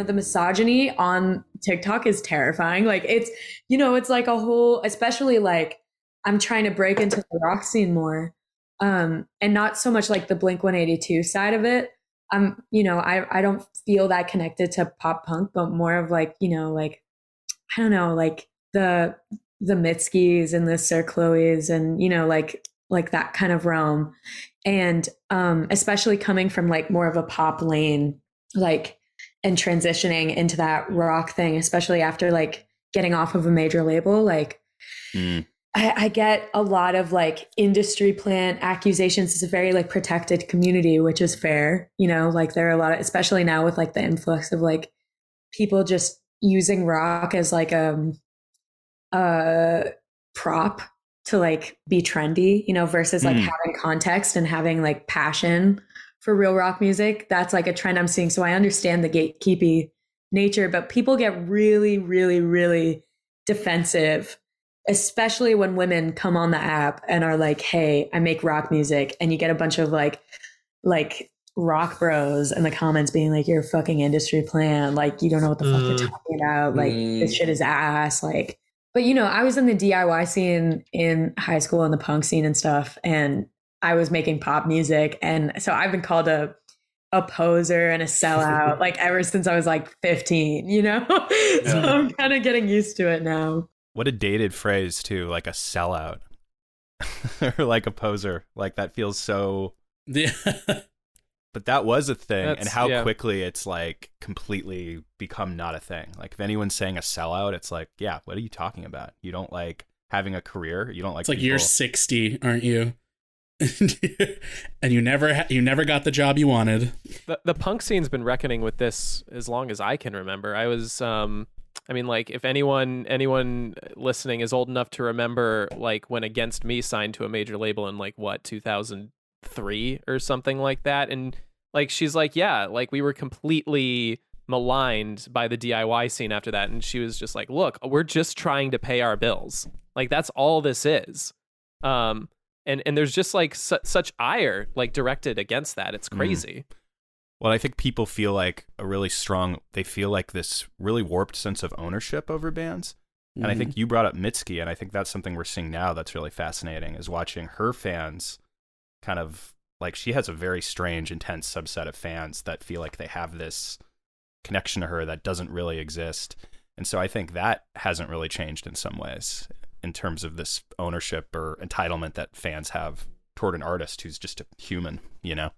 Know the misogyny on TikTok is terrifying. Like it's you know it's like a whole especially like I'm trying to break into the rock scene more um and not so much like the Blink 182 side of it. I'm you know I I don't feel that connected to pop punk but more of like you know like I don't know like the the Mitskis and the Sir Chloes and you know like like that kind of realm and um especially coming from like more of a pop lane like and transitioning into that rock thing, especially after like getting off of a major label, like Mm. I, I get a lot of like industry plant accusations. It's a very like protected community, which is fair. You know, like there are a lot of, especially now with like the influx of like people just using rock as like um, a prop to like be trendy, you know, versus like Mm. having context and having like passion for real rock music. That's like a trend I'm seeing. So I understand the gatekeepy nature, but people get really, really, really defensive, especially when women come on the app and are like, hey, I make rock music. And you get a bunch of like, like, rock bros in the comments being like you're fucking industry plan like you don't know what the fuck you're Mm. talking about like Mm. this shit is ass like but you know i was in the diy scene in high school and the punk scene and stuff and i was making pop music and so i've been called a a poser and a sellout like ever since i was like 15 you know so Yeah. i'm kind of getting used to it now What a dated phrase too, like a sellout. or like a poser. Like that feels so Yeah. but that was a thing and how yeah. quickly it's like completely become not a thing. Like if anyone's saying a sellout, it's like, yeah, what are you talking about? You don't like having a career, you don't like It's like you're 60, aren't you? and you never ha- you never got the job you wanted. the, the punk scene's been reckoning with this as long as I can remember. I was um I mean like if anyone anyone listening is old enough to remember like when Against Me signed to a major label in like what 2003 or something like that and like she's like yeah, like we were completely maligned by the DIY scene after that and she was just like look, we're just trying to pay our bills. Like that's all this is. Um and and there's just like su- such ire like directed against that. It's Mm. crazy. Well, I think people feel like a really strong they feel like this really warped sense of ownership over bands. And I think you brought up Mitski, and I think that's something we're seeing now that's really fascinating is watching her fans kind of like she has a very strange, intense subset of fans that feel like they have this connection to her that doesn't really exist. And so I think that hasn't really changed in some ways in terms of this ownership or entitlement that fans have toward an artist who's just a human, you know?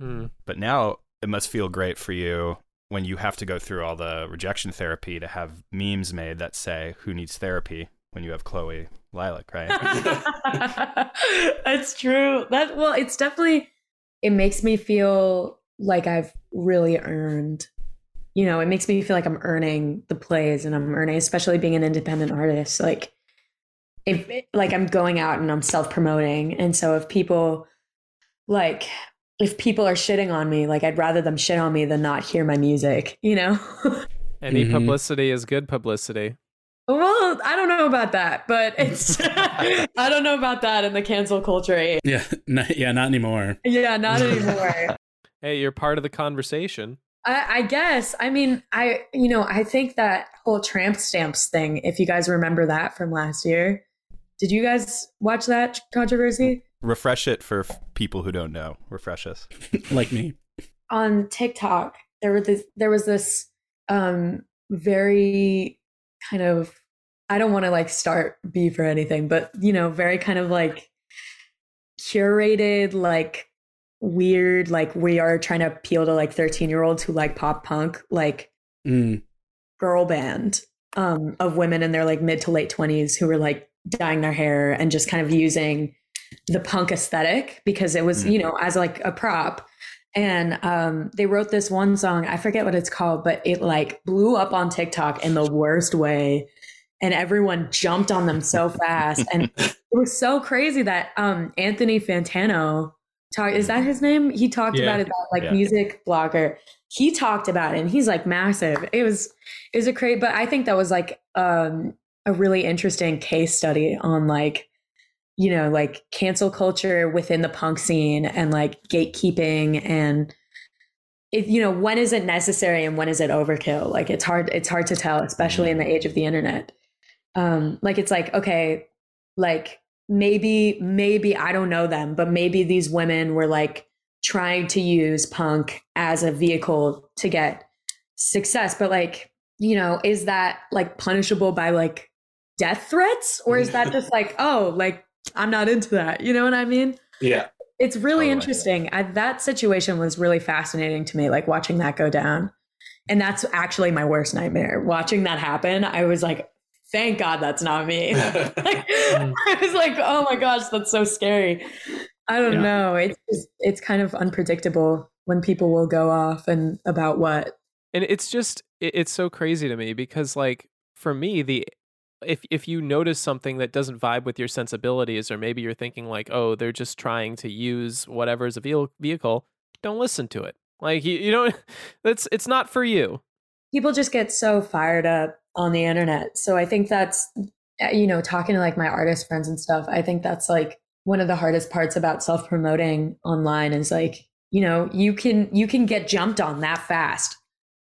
Mm. But now it must feel great for you when you have to go through all the rejection therapy to have memes made that say, Who needs therapy? when you have Chloe Lilac, right? That's true. That well, it's definitely it makes me feel like I've really earned. You know, it makes me feel like I'm earning the plays and I'm earning, especially being an independent artist. Like if like I'm going out and I'm self promoting, and so if people like if people are shitting on me, like I'd rather them shit on me than not hear my music, you know? Any Mhm. publicity is good publicity. well, I don't know about that, but it's I don't know about that in the cancel culture age. Yeah, not, yeah, not anymore. Yeah, not anymore. Hey, you're part of the conversation. I, I guess. I mean, I you know, I think that whole tramp stamps thing, if you guys remember that from last year. Did you guys watch that controversy? Refresh it for f- people who don't know. Refresh us. like me. on TikTok, there were this there was this um very kind of I don't want to like start beef or anything, but you know, very kind of like curated, like weird, like we are trying to appeal to like 13 year olds who like pop punk, like Mm. girl band um of women in their like mid to late 20s who were like dyeing their hair and just kind of using the punk aesthetic because it was Mm. you know as like a prop and um they wrote this one song i forget what it's called but it like blew up on tiktok in the worst way and everyone jumped on them so fast and it was so crazy that um anthony fantano talk is that his name? He talked Yeah. about it that like Yeah. music blogger. He talked about it and he's like massive. It was it was a great but i think that was like um a really interesting case study on like you know like cancel culture within the punk scene and like gatekeeping and it, you know when is it necessary and when is it overkill? Like it's hard it's hard to tell especially in the age of the internet. Um like it's like okay like maybe maybe i don't know them but maybe these women were like trying to use punk as a vehicle to get success. But like you know is that like punishable by like death threats? Or is that just like oh like i'm not into that. You know what i mean? Yeah. it's really Totally. interesting. I, that situation was really fascinating to me like watching that go down. And that's actually my worst nightmare. Watching that happen i was like thank god that's not me. Like, i was like oh my gosh that's so scary. I don't Yeah. know. It's just, it's kind of unpredictable when people will go off and about what. And it's just it's so crazy to me because like for me the if if you notice something that doesn't vibe with your sensibilities or maybe you're thinking like oh they're just trying to use whatever as a vehicle don't listen to it. Like you, you don't that's it's not for you. People just get so fired up on the internet. So I think that's, uh, you know, talking to like my artist friends and stuff, I think that's like one of the hardest parts about self promoting online is like, you know, you can, you can get jumped on that fast.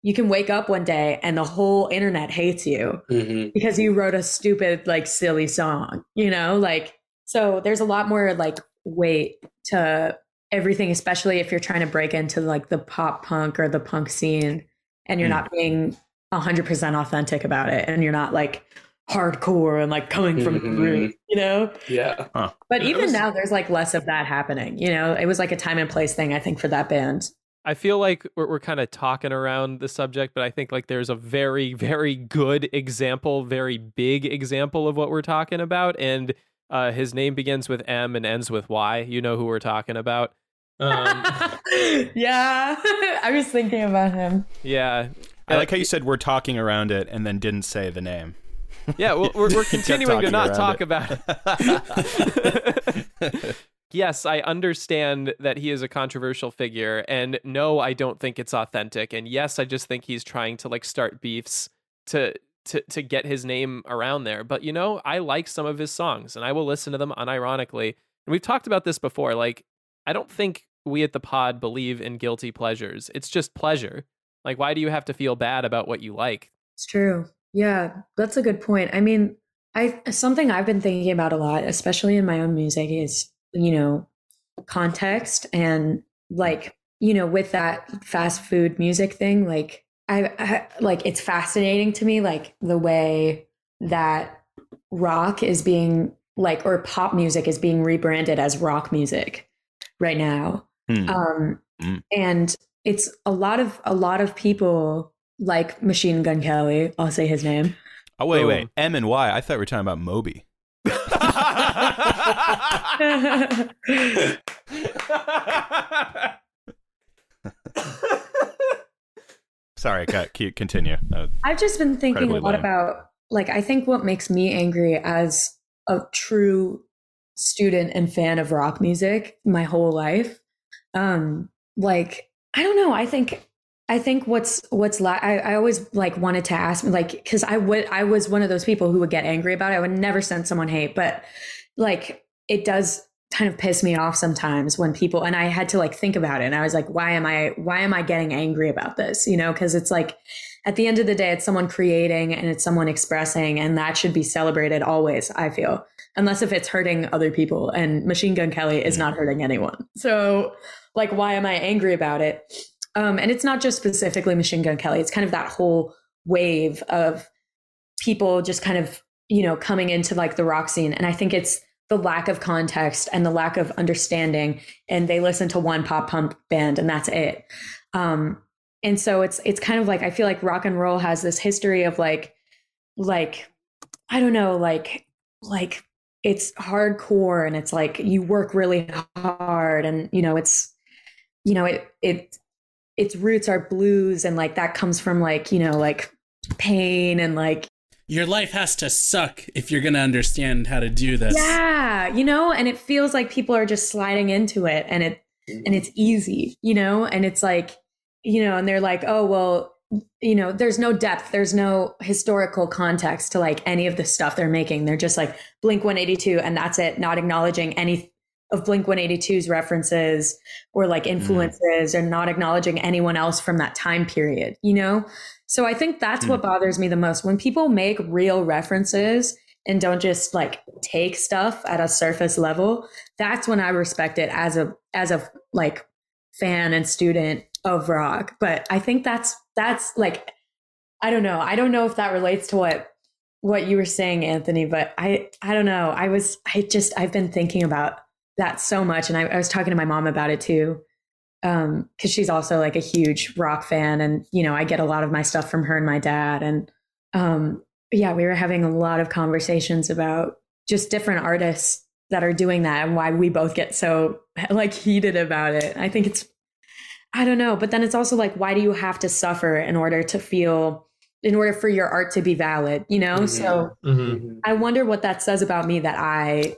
You can wake up one day and the whole internet hates you Mhm. because you wrote a stupid, like silly song, you know, like, so there's a lot more like weight to everything, especially if you're trying to break into like the pop punk or the punk scene and you're Mm. not being 100% authentic about it and you're not like hardcore and like coming from the root, you know? Yeah. But Yeah, even was- now, there's like less of that happening, you know? It was like a time and place thing, I think, for that band. I feel like we're, we're kind of talking around the subject, but I think like there's a very, very good example, very big example of what we're talking about. And uh, his name begins with M and ends with Y. You know who we're talking about. Um, yeah, I was thinking about him. Yeah. I uh, like how you said we're talking around it and then didn't say the name. Yeah, well, we're, we're continuing to not talk it. about it. yes, I understand that he is a controversial figure, and no, I don't think it's authentic. And yes, I just think he's trying to like start beefs to to to get his name around there. But you know, I like some of his songs, and I will listen to them unironically. And we've talked about this before. Like, I don't think we at the pod believe in guilty pleasures. It's just pleasure. Like, why do you have to feel bad about what you like? It's true. Yeah, that's a good point. I mean, I something I've been thinking about a lot, especially in my own music, is you know context and like you know with that fast food music thing. Like I, I like it's fascinating to me, like the way that rock is being like or pop music is being rebranded as rock music right now. Hmm. Um, Mm. and it's a lot of a lot of people like Machine Gun Kelly. I'll say his name. Oh wait, wait. M and Y. I thought we were talking about Moby. Sorry, cut. keep- Continue. I've just been thinking a lot lame. about like I think what makes me angry as a true student and fan of rock music my whole life um like I don't know. I think I think what's what's la- I, I always like wanted to ask like because I would I was one of those people who would get angry about it. I would never send someone hate, but like it does kind of piss me off sometimes when people and I had to like think about it and I was like, why am I why am I getting angry about this? You know, because it's like at the end of the day, it's someone creating and it's someone expressing, and that should be celebrated always, I feel. Unless if it's hurting other people. And Machine Gun Kelly is not hurting anyone. So like why am I angry about it? Um, and it's not just specifically Machine Gun Kelly, it's kind of that whole wave of people just kind of, you know, coming into like the rock scene. And I think it's the lack of context and the lack of understanding. And they listen to one pop punk band and that's it. Um, and so it's it's kind of like I feel like rock and roll has this history of like like I don't know, like like it's hardcore and it's like you work really hard and you know it's you know it it its roots are blues and like that comes from like you know like pain and like Your life has to suck if you're going to understand how to do this. yeah you know and it feels like people are just sliding into it and it and it's easy you know and it's like you know and they're like oh well you know there's no depth there's no historical context to like any of the stuff they're making. They're just like blink 182 and that's it not acknowledging any of blink 182's references or like mm. influences or not acknowledging anyone else from that time period you know? So i think that's mm. what bothers me the most. When people make real references and don't just like take stuff at a surface level that's when i respect it as a as a like fan and student of rock. But i think that's that's like i don't know. I don't know if that relates to what what you were saying anthony but i i don't know. I was i just i've been thinking about that so much. And i, I was talking to my mom about it too um because she's also like a huge rock fan. And you know i get a lot of my stuff from her and my dad. And um yeah we were having a lot of conversations about just different artists that are doing that and why we both get so like heated about it. I think it's I don't know. But then it's also like, why do you have to suffer in order to feel, in order for your art to be valid, you know? So Mhm. I wonder what that says about me that I,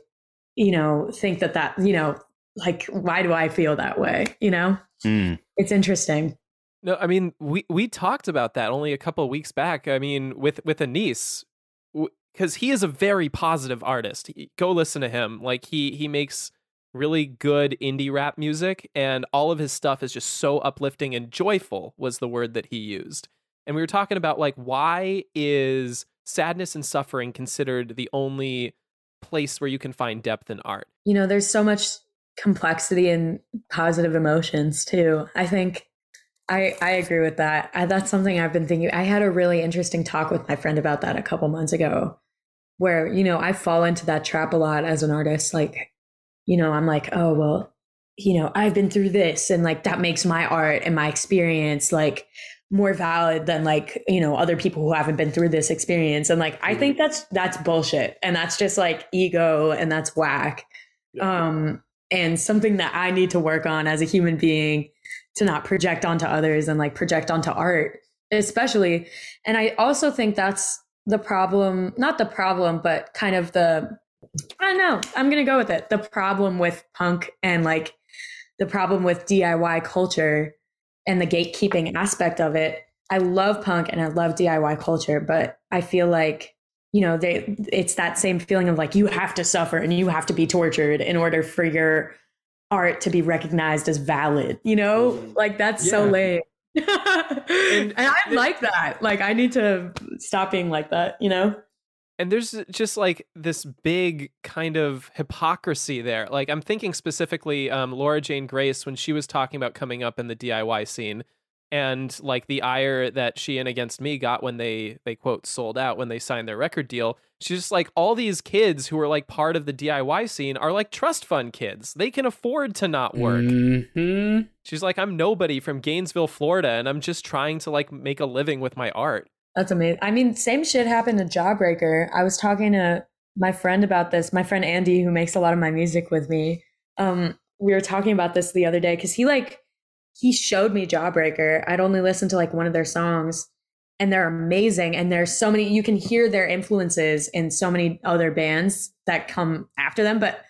you know, think that that, you know, like, why do I feel that way? You know? Mm. It's interesting. No, I mean we we talked about that only a couple of weeks back. I mean with with Anise because he is a very positive artist. He- Go listen to him. Like he he makes really good indie rap music and all of his stuff is just so uplifting and joyful was the word that he used. And we were talking about like why is sadness and suffering considered the only place where you can find depth in art? You know, there's so much complexity in positive emotions too. I think I I agree with that. I, that's something I've been thinking. I had a really interesting talk with my friend about that a couple months ago, where you know I fall into that trap a lot as an artist. Like, you know, I'm like, oh well, you know, I've been through this, and like that makes my art and my experience like more valid than like you know other people who haven't been through this experience. And like I think that's that's bullshit, and that's just like ego, and that's whack. Um, and something that I need to work on as a human being to not project onto others and like project onto art, especially. And I also think that's the problem, not the problem, but kind of the, I don't know, I'm going to go with it. The problem with punk and like the problem with DIY culture and the gatekeeping aspect of it. I love punk and I love DIY culture, but I feel like you know they it's that same feeling of like you have to suffer and you have to be tortured in order for your art to be recognized as valid you know mm-hmm. like that's so Yeah. lame and, i like that like i need to stop being like that you know and there's just like this big kind of hypocrisy there. Like I'm thinking specifically um, Laura Jane Grace when she was talking about coming up in the DIY scene and like the ire that she and Against Me got when they they quote sold out when they signed their record deal. She's just like all these kids who are like part of the DIY scene are like trust fund kids. They can afford to not work. hmm She's like I'm nobody from Gainesville, Florida and I'm just trying to like make a living with my art. That's amazing. I mean, same shit happened to Jawbreaker. I was talking to my friend about this, my friend Andy, who makes a lot of my music with me. Um, we were talking about this the other day because he like he showed me Jawbreaker. I'd only listened to like one of their songs, and they're amazing. And there's so many you can hear their influences in so many other bands that come after them. But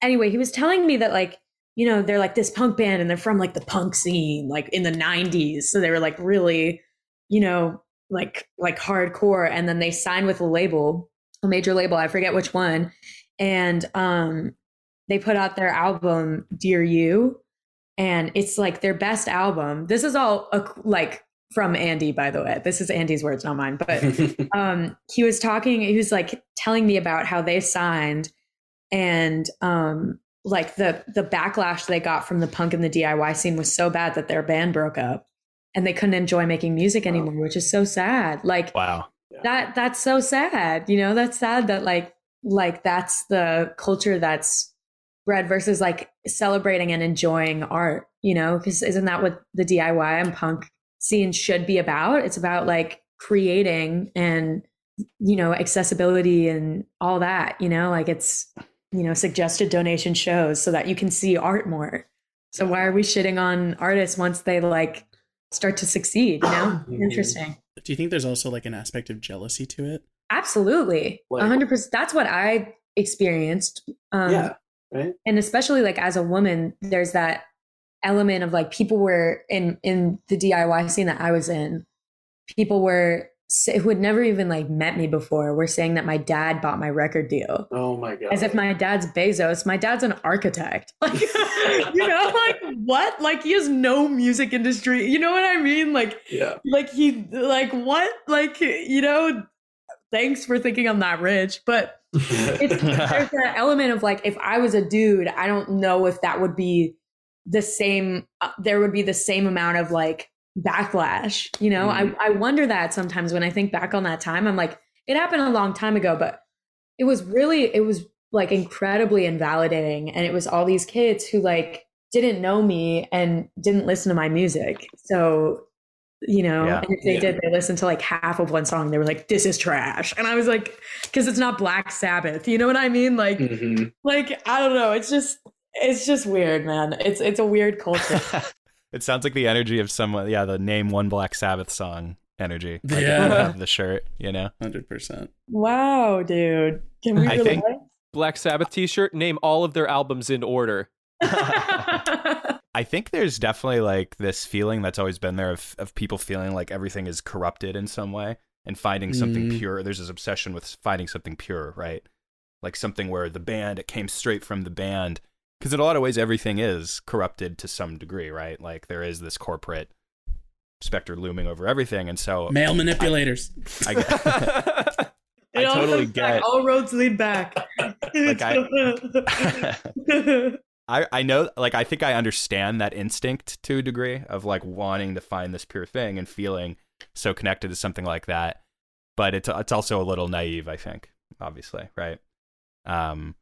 anyway, he was telling me that like you know, they're like this punk band and they're from like the punk scene, like in the 90s. So they were like really, you know, like like hardcore. And then they signed with a label, a major label, I forget which one. And um they put out their album Dear You. And it's like their best album. This is all a, like from Andy, by the way. This is Andy's words, not mine. But um, he was talking, he was like telling me about how they signed and um, like the the backlash they got from the punk and the DIY scene was so bad that their band broke up and they couldn't enjoy making music anymore, which is so sad. Like Wow. that that's so sad. You know, that's sad that like like that's the culture that's bred versus like celebrating and enjoying art, you know, because isn't that what the DIY and punk scene should be about? It's about like creating and you know, accessibility and all that, you know, like it's you know, suggested donation shows so that you can see art more. So why are we shitting on artists once they like start to succeed, you know? Interesting. Do you think there's also like an aspect of jealousy to it? Absolutely. A Like- hundred percent. That's what I experienced. Um, yeah, right. and especially like as a woman, there's that element of like people were in, in the DIY scene that I was in, people were sa- who had never even like met me before were saying that my dad bought my record deal. Oh my god. As if my dad's Bezos. My dad's an architect. Like, you know, like what? Like he has no music industry. You know what I mean? Like, yeah. like he, like what? Like, you know, thanks for thinking I'm that rich. But it's, there's an element of like, if I was a dude, I don't know if that would be the same, uh, there would be the same amount of like backlash. You know, Mhm. I, I wonder that sometimes when I think back on that time, I'm like, it happened a long time ago, but it was really, it was like incredibly invalidating. And it was all these kids who like didn't know me and didn't listen to my music. So, you know, Yeah. and if they Yeah. did, they listened to like half of one song. They were like, this is trash. And I was like, because it's not Black Sabbath. You know what I mean? Like, Mhm. like, I don't know. It's just, it's just weird, man. It's, it's a weird culture. it sounds like the energy of someone, yeah, the name one Black Sabbath song energy. Like, Yeah. of the shirt, you know? Hundred percent. wow, dude. Can we I think- relate? Black Sabbath t-shirt, name all of their albums in order. I think there's definitely like this feeling that's always been there of, of people feeling like everything is corrupted in some way and finding something Mm. pure. There's this obsession with finding something pure, right? Like something where the band, it came straight from the band. Because in a lot of ways, everything is corrupted to some degree, right? Like there is this corporate specter looming over everything. And so Male manipulators. I, get- It all totally comes back. get- All roads lead back. Like, I, I know like I think I understand that instinct to a degree of like wanting to find this pure thing and feeling so connected to something like that. But it's it's also a little naive, I think, obviously, right? Um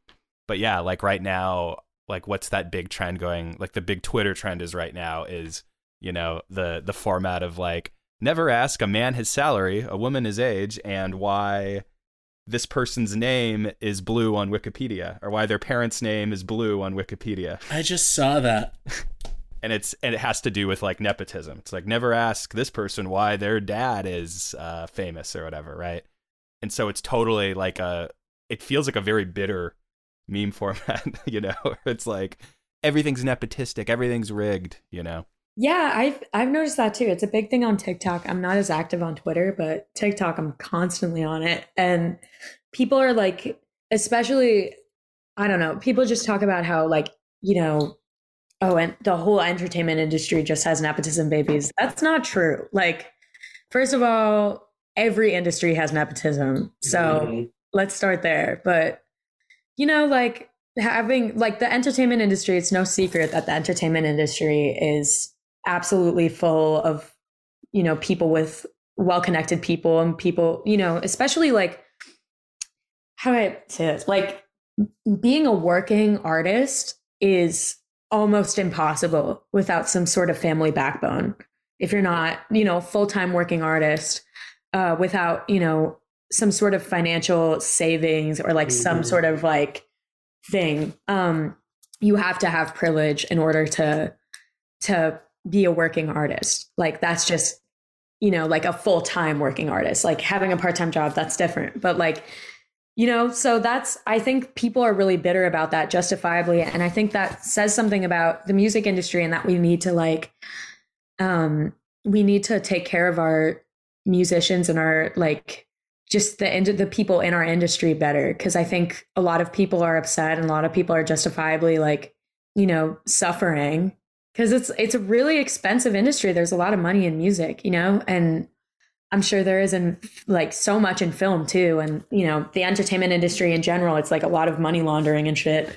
but yeah, like right now, like what's that big trend going like the big Twitter trend is right now is, you know, the the format of like never ask a man his salary, a woman his age, and why this person's name is blue on Wikipedia or why their parents' name is blue on Wikipedia. I just saw that. And it's and it has to do with like nepotism. It's like never ask this person why their dad is uh, famous or whatever, right? And so it's totally like a it feels like a very bitter meme format, you know. It's like everything's nepotistic, everything's rigged, you know. Yeah, I've I've noticed that too. It's a big thing on TikTok. I'm not as active on Twitter, but TikTok I'm constantly on it. And people are like especially I don't know, people just talk about how like, you know, oh, and the whole entertainment industry just has nepotism babies. That's not true. Like first of all, every industry has nepotism. So Mhm. let's start there. But you know, like having like the entertainment industry, it's no secret that the entertainment industry is absolutely full of, you know, people with well-connected people and people, you know, especially like how do I say this? Like being a working artist is almost impossible without some sort of family backbone. If you're not, you know, full-time working artist, uh, without, you know, some sort of financial savings or like some Mhm. sort of like thing um you have to have privilege in order to to be a working artist like that's just you know like a full-time working artist like having a part-time job that's different but like you know, so that's, I think people are really bitter about that justifiably. And I think that says something about the music industry and that we need to like, um, we need to take care of our musicians and our like just the end of the people in our industry better because i think a lot of people are upset and a lot of people are justifiably like you know suffering. Because it's it's a really expensive industry. There's a lot of money in music you know? And i'm sure there is in like so much in film too and you know the entertainment industry in general it's like a lot of money laundering and shit.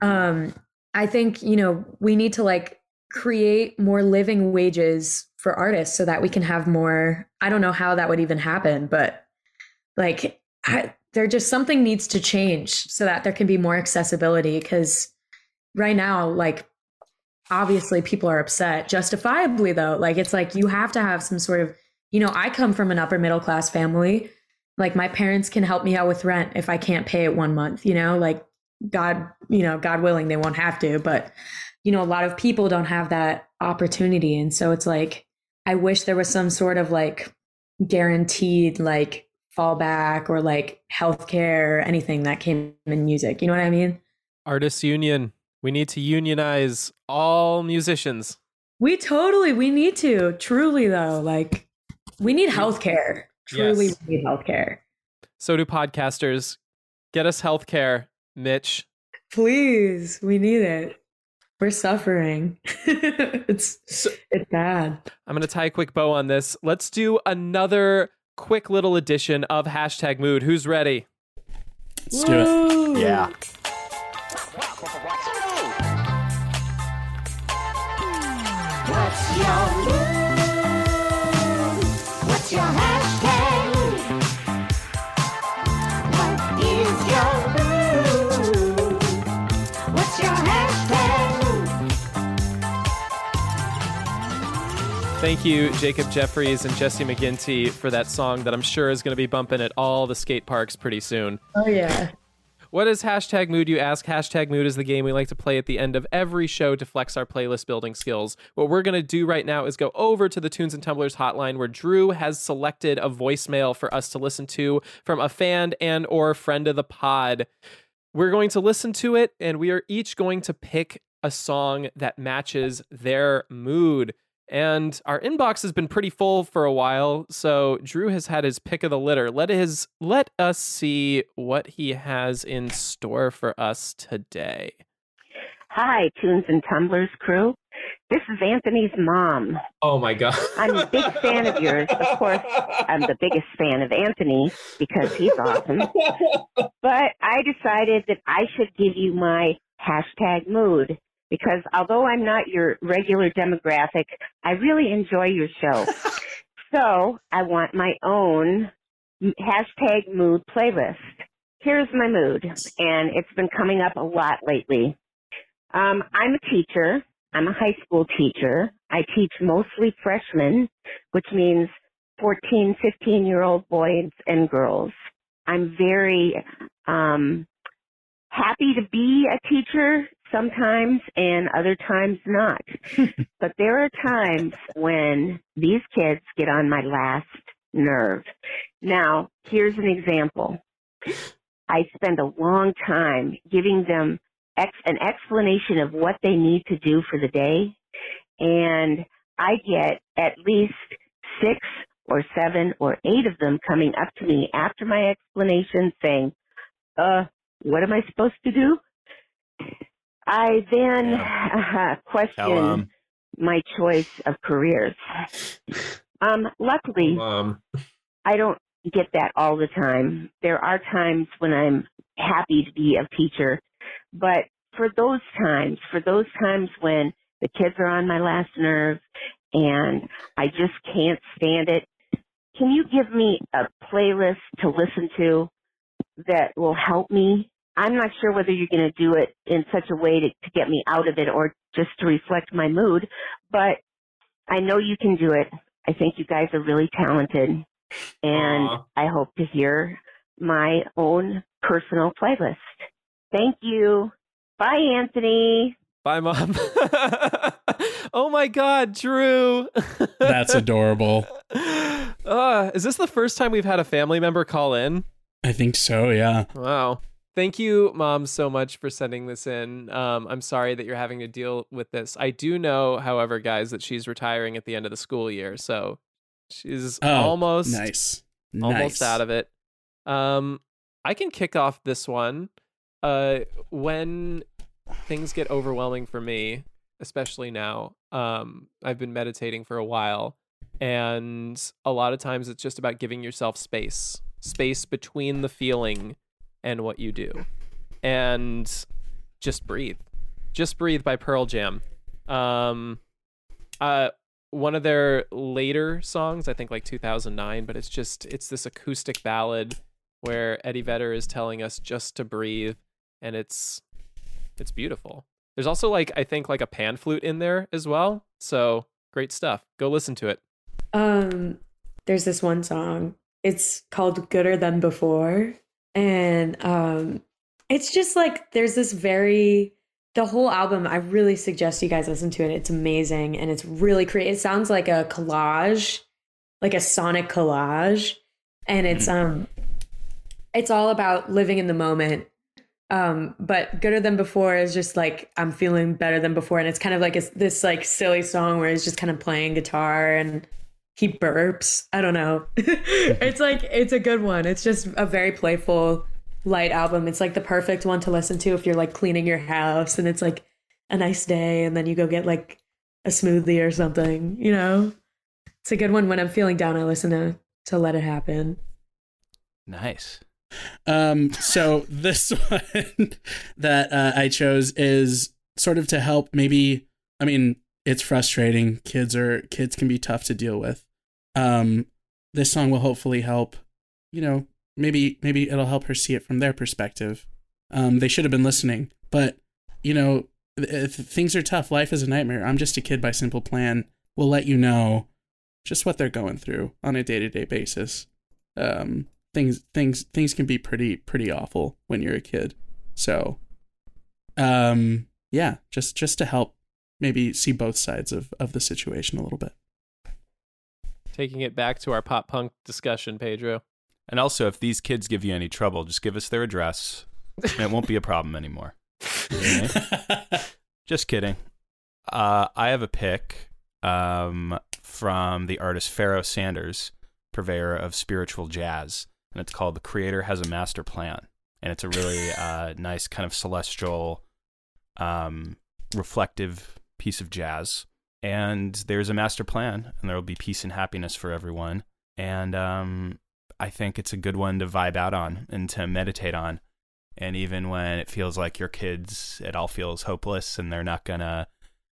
Um i think you know we need to like create more living wages for artists so that we can have more i don't know how that would even happen but like I, there just something needs to change so that there can be more accessibility because right now like obviously people are upset justifiably though like it's like you have to have some sort of you know i come from an upper middle class family like my parents can help me out with rent if i can't pay it one month you know like god you know god willing they won't have to but you know a lot of people don't have that opportunity and so it's like i wish there was some sort of like guaranteed like fallback or like healthcare or anything that came in music you know what i mean Artists union. We need to unionize all musicians. We totally we need to. Truly though, like we need healthcare. Truly Yes. we need healthcare. So do podcasters. Get us healthcare, Mitch. Please, we need it. We're suffering. it's it's bad. I'm going to tie a quick bow on this. Let's do another quick little edition of hashtag mood. Who's ready? Let's do it. Yeah. What's your mood? Thank you, Jacob Jeffries and Jesse McGinty, for that song that I'm sure is going to be bumping at all the skate parks pretty soon. Oh yeah. What is hashtag mood, you ask? Hashtag mood is the game we like to play at the end of every show to flex our playlist building skills. What we're going to do right now is go over to the Tunes and Tumblers hotline where Drew has selected a voicemail for us to listen to from a fan and or friend of the pod. We're going to listen to it and we are each going to pick a song that matches their mood. And our inbox has been pretty full for a while, so Drew has had his pick of the litter. Let his let us see what he has in store for us today. Hi, Tunes and Tumblers crew. This is Anthony's mom. Oh my god. I'm a big fan of yours. Of course, I'm the biggest fan of Anthony because he's awesome. But I decided that I should give you my hashtag mood because although I'm not your regular demographic, I really enjoy your show. so I want my own hashtag mood playlist. Here's my mood, and it's been coming up a lot lately. Um, I'm a teacher. I'm a high school teacher. I teach mostly freshmen, which means 14, 15 year old boys and girls. I'm very um, happy to be a teacher sometimes and other times not. but there are times when these kids get on my last nerve. Now, here's an example. I spend a long time giving them ex- an explanation of what they need to do for the day, and I get at least six or seven or eight of them coming up to me after my explanation saying, uh, what am I supposed to do? I then uh, question Tell 'em. my choice of careers. Um, luckily, Mom. I don't get that all the time. There are times when I'm happy to be a teacher, but for those times, for those times when the kids are on my last nerve and I just can't stand it, can you give me a playlist to listen to that will help me? I'm not sure whether you're going to do it in such a way to, to get me out of it or just to reflect my mood, but I know you can do it. I think you guys are really talented and Aw. I hope to hear my own personal playlist. Thank you. Bye, Anthony. Bye, mom. oh my God, Drew. That's adorable. Uh, is this the first time we've had a family member call in? I I think so. Yeah. Wow. Thank you, mom, so much for sending this in. Um, I'm sorry that you're having to deal with this. I do know, however, guys, that she's retiring at the end of the school year, so she's Oh, almost nice. almost Nice. out of it. Um, I can kick off this one. Uh, when things get overwhelming for me, especially now, um, I've been meditating for a while, and a lot of times it's just about giving yourself space, space between the feeling and what you do, and just breathe. Just breathe by Pearl Jam. Um, uh, one of their later songs, I think like 2009, but it's just it's this acoustic ballad where Eddie Vedder is telling us just to breathe, and it's it's beautiful. There's also like I think like a pan flute in there as well. So great stuff. Go listen to it. Um, there's this one song. It's called Gooder Than Before. And um it's just like there's this very the whole album, I really suggest you guys listen to it. It's amazing and it's really creative. It sounds like a collage, like a sonic collage. And it's um it's all about living in the moment. Um, but gooder than before is just like I'm feeling better than before, and it's kind of like a, this like silly song where he's just kind of playing guitar and he burps. I don't know. it's like it's a good one. It's just a very playful, light album. It's like the perfect one to listen to if you're like cleaning your house and it's like a nice day, and then you go get like a smoothie or something. You know, it's a good one when I'm feeling down. I listen to to Let It Happen. Nice. Um, so this one that uh, I chose is sort of to help maybe I mean, it's frustrating. Kids are kids can be tough to deal with. Um, this song will hopefully help, you know, maybe maybe it'll help her see it from their perspective. Um, they should have been listening, but you know, if things are tough, life is a nightmare. I'm just a kid by simple plan. We'll let you know just what they're going through on a day-to-day basis. Um, things things things can be pretty pretty awful when you're a kid. So um yeah, just just to help maybe see both sides of of the situation a little bit. Taking it back to our pop punk discussion, Pedro. And also, if these kids give you any trouble, just give us their address. and it won't be a problem anymore. Okay? just kidding. Uh, I have a pick um, from the artist Pharoah Sanders, purveyor of spiritual jazz, and it's called "The Creator Has a Master Plan." And it's a really uh, nice kind of celestial, um, reflective piece of jazz. And there's a master plan, and there will be peace and happiness for everyone. And um, I think it's a good one to vibe out on and to meditate on. And even when it feels like your kids, it all feels hopeless and they're not gonna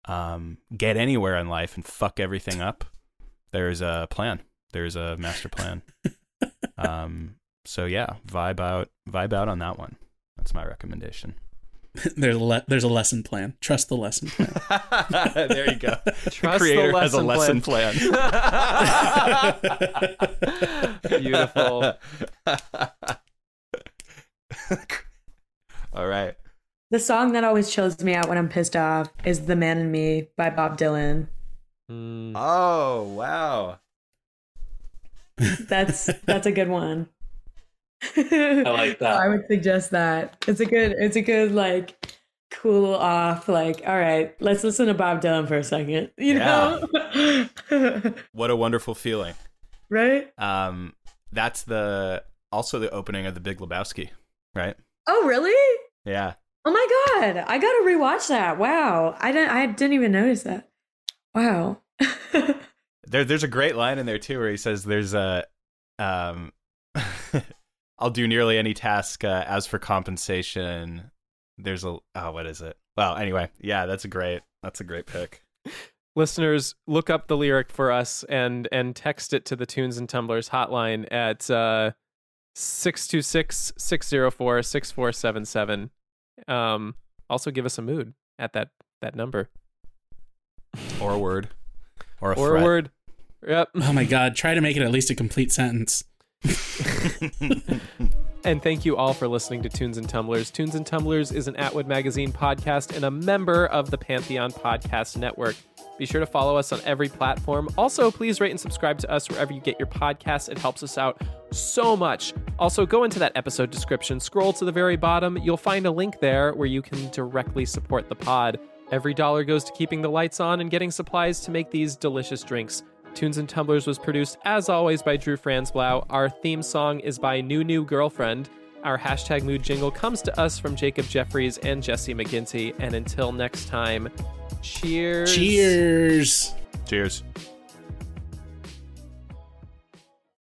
um, get anywhere in life and fuck everything up. There's a plan. There's a master plan. um, so yeah, vibe out, vibe out on that one. That's my recommendation. there's a le- there's a lesson plan. Trust the lesson plan. there you go. Trust the creator the has a lesson lesson plan. Beautiful. All right. The song that always chills me out when I'm pissed off is "The Man in Me" by Bob Dylan. Mm. Oh wow. That's that's a good one. I like that. I would suggest that. It's a good it's a good like cool off like all right, let's listen to Bob Dylan for a second, you know? What a wonderful feeling. right? Um, that's the also the opening of the Big Lebowski, right? Oh, really? Yeah. Oh my god. I got to rewatch that. Wow. I didn't I didn't even notice that. Wow. There, there's a great line in there too where he says, "There's a, um, I'll do nearly any task uh, as for compensation. There's a, oh, what is it? Well, anyway, yeah, that's a great, that's a great pick. Listeners, look up the lyric for us and and text it to the Tunes and Tumblers hotline at uh 626-604-6477. Um also give us a mood at that that number. Or a word, or a or a word. Yep. oh my god, try to make it at least a complete sentence. And thank you all for listening to Tunes and Tumblers. Tunes and Tumblers is an Atwood Magazine podcast and a member of the Pantheon Podcast Network. Be sure to follow us on every platform. Also, please rate and subscribe to us wherever you get your podcasts. It helps us out so much. Also, go into that episode description, scroll to the very bottom. You'll find a link there where you can directly support the pod. Every dollar goes to keeping the lights on and getting supplies to make these delicious drinks. Tunes and Tumblers was produced, as always, by Drew Franzblau. Our theme song is by New New Girlfriend. Our hashtag mood jingle comes to us from Jacob Jeffries and Jesse McGinty. And until next time, cheers. Cheers. Cheers.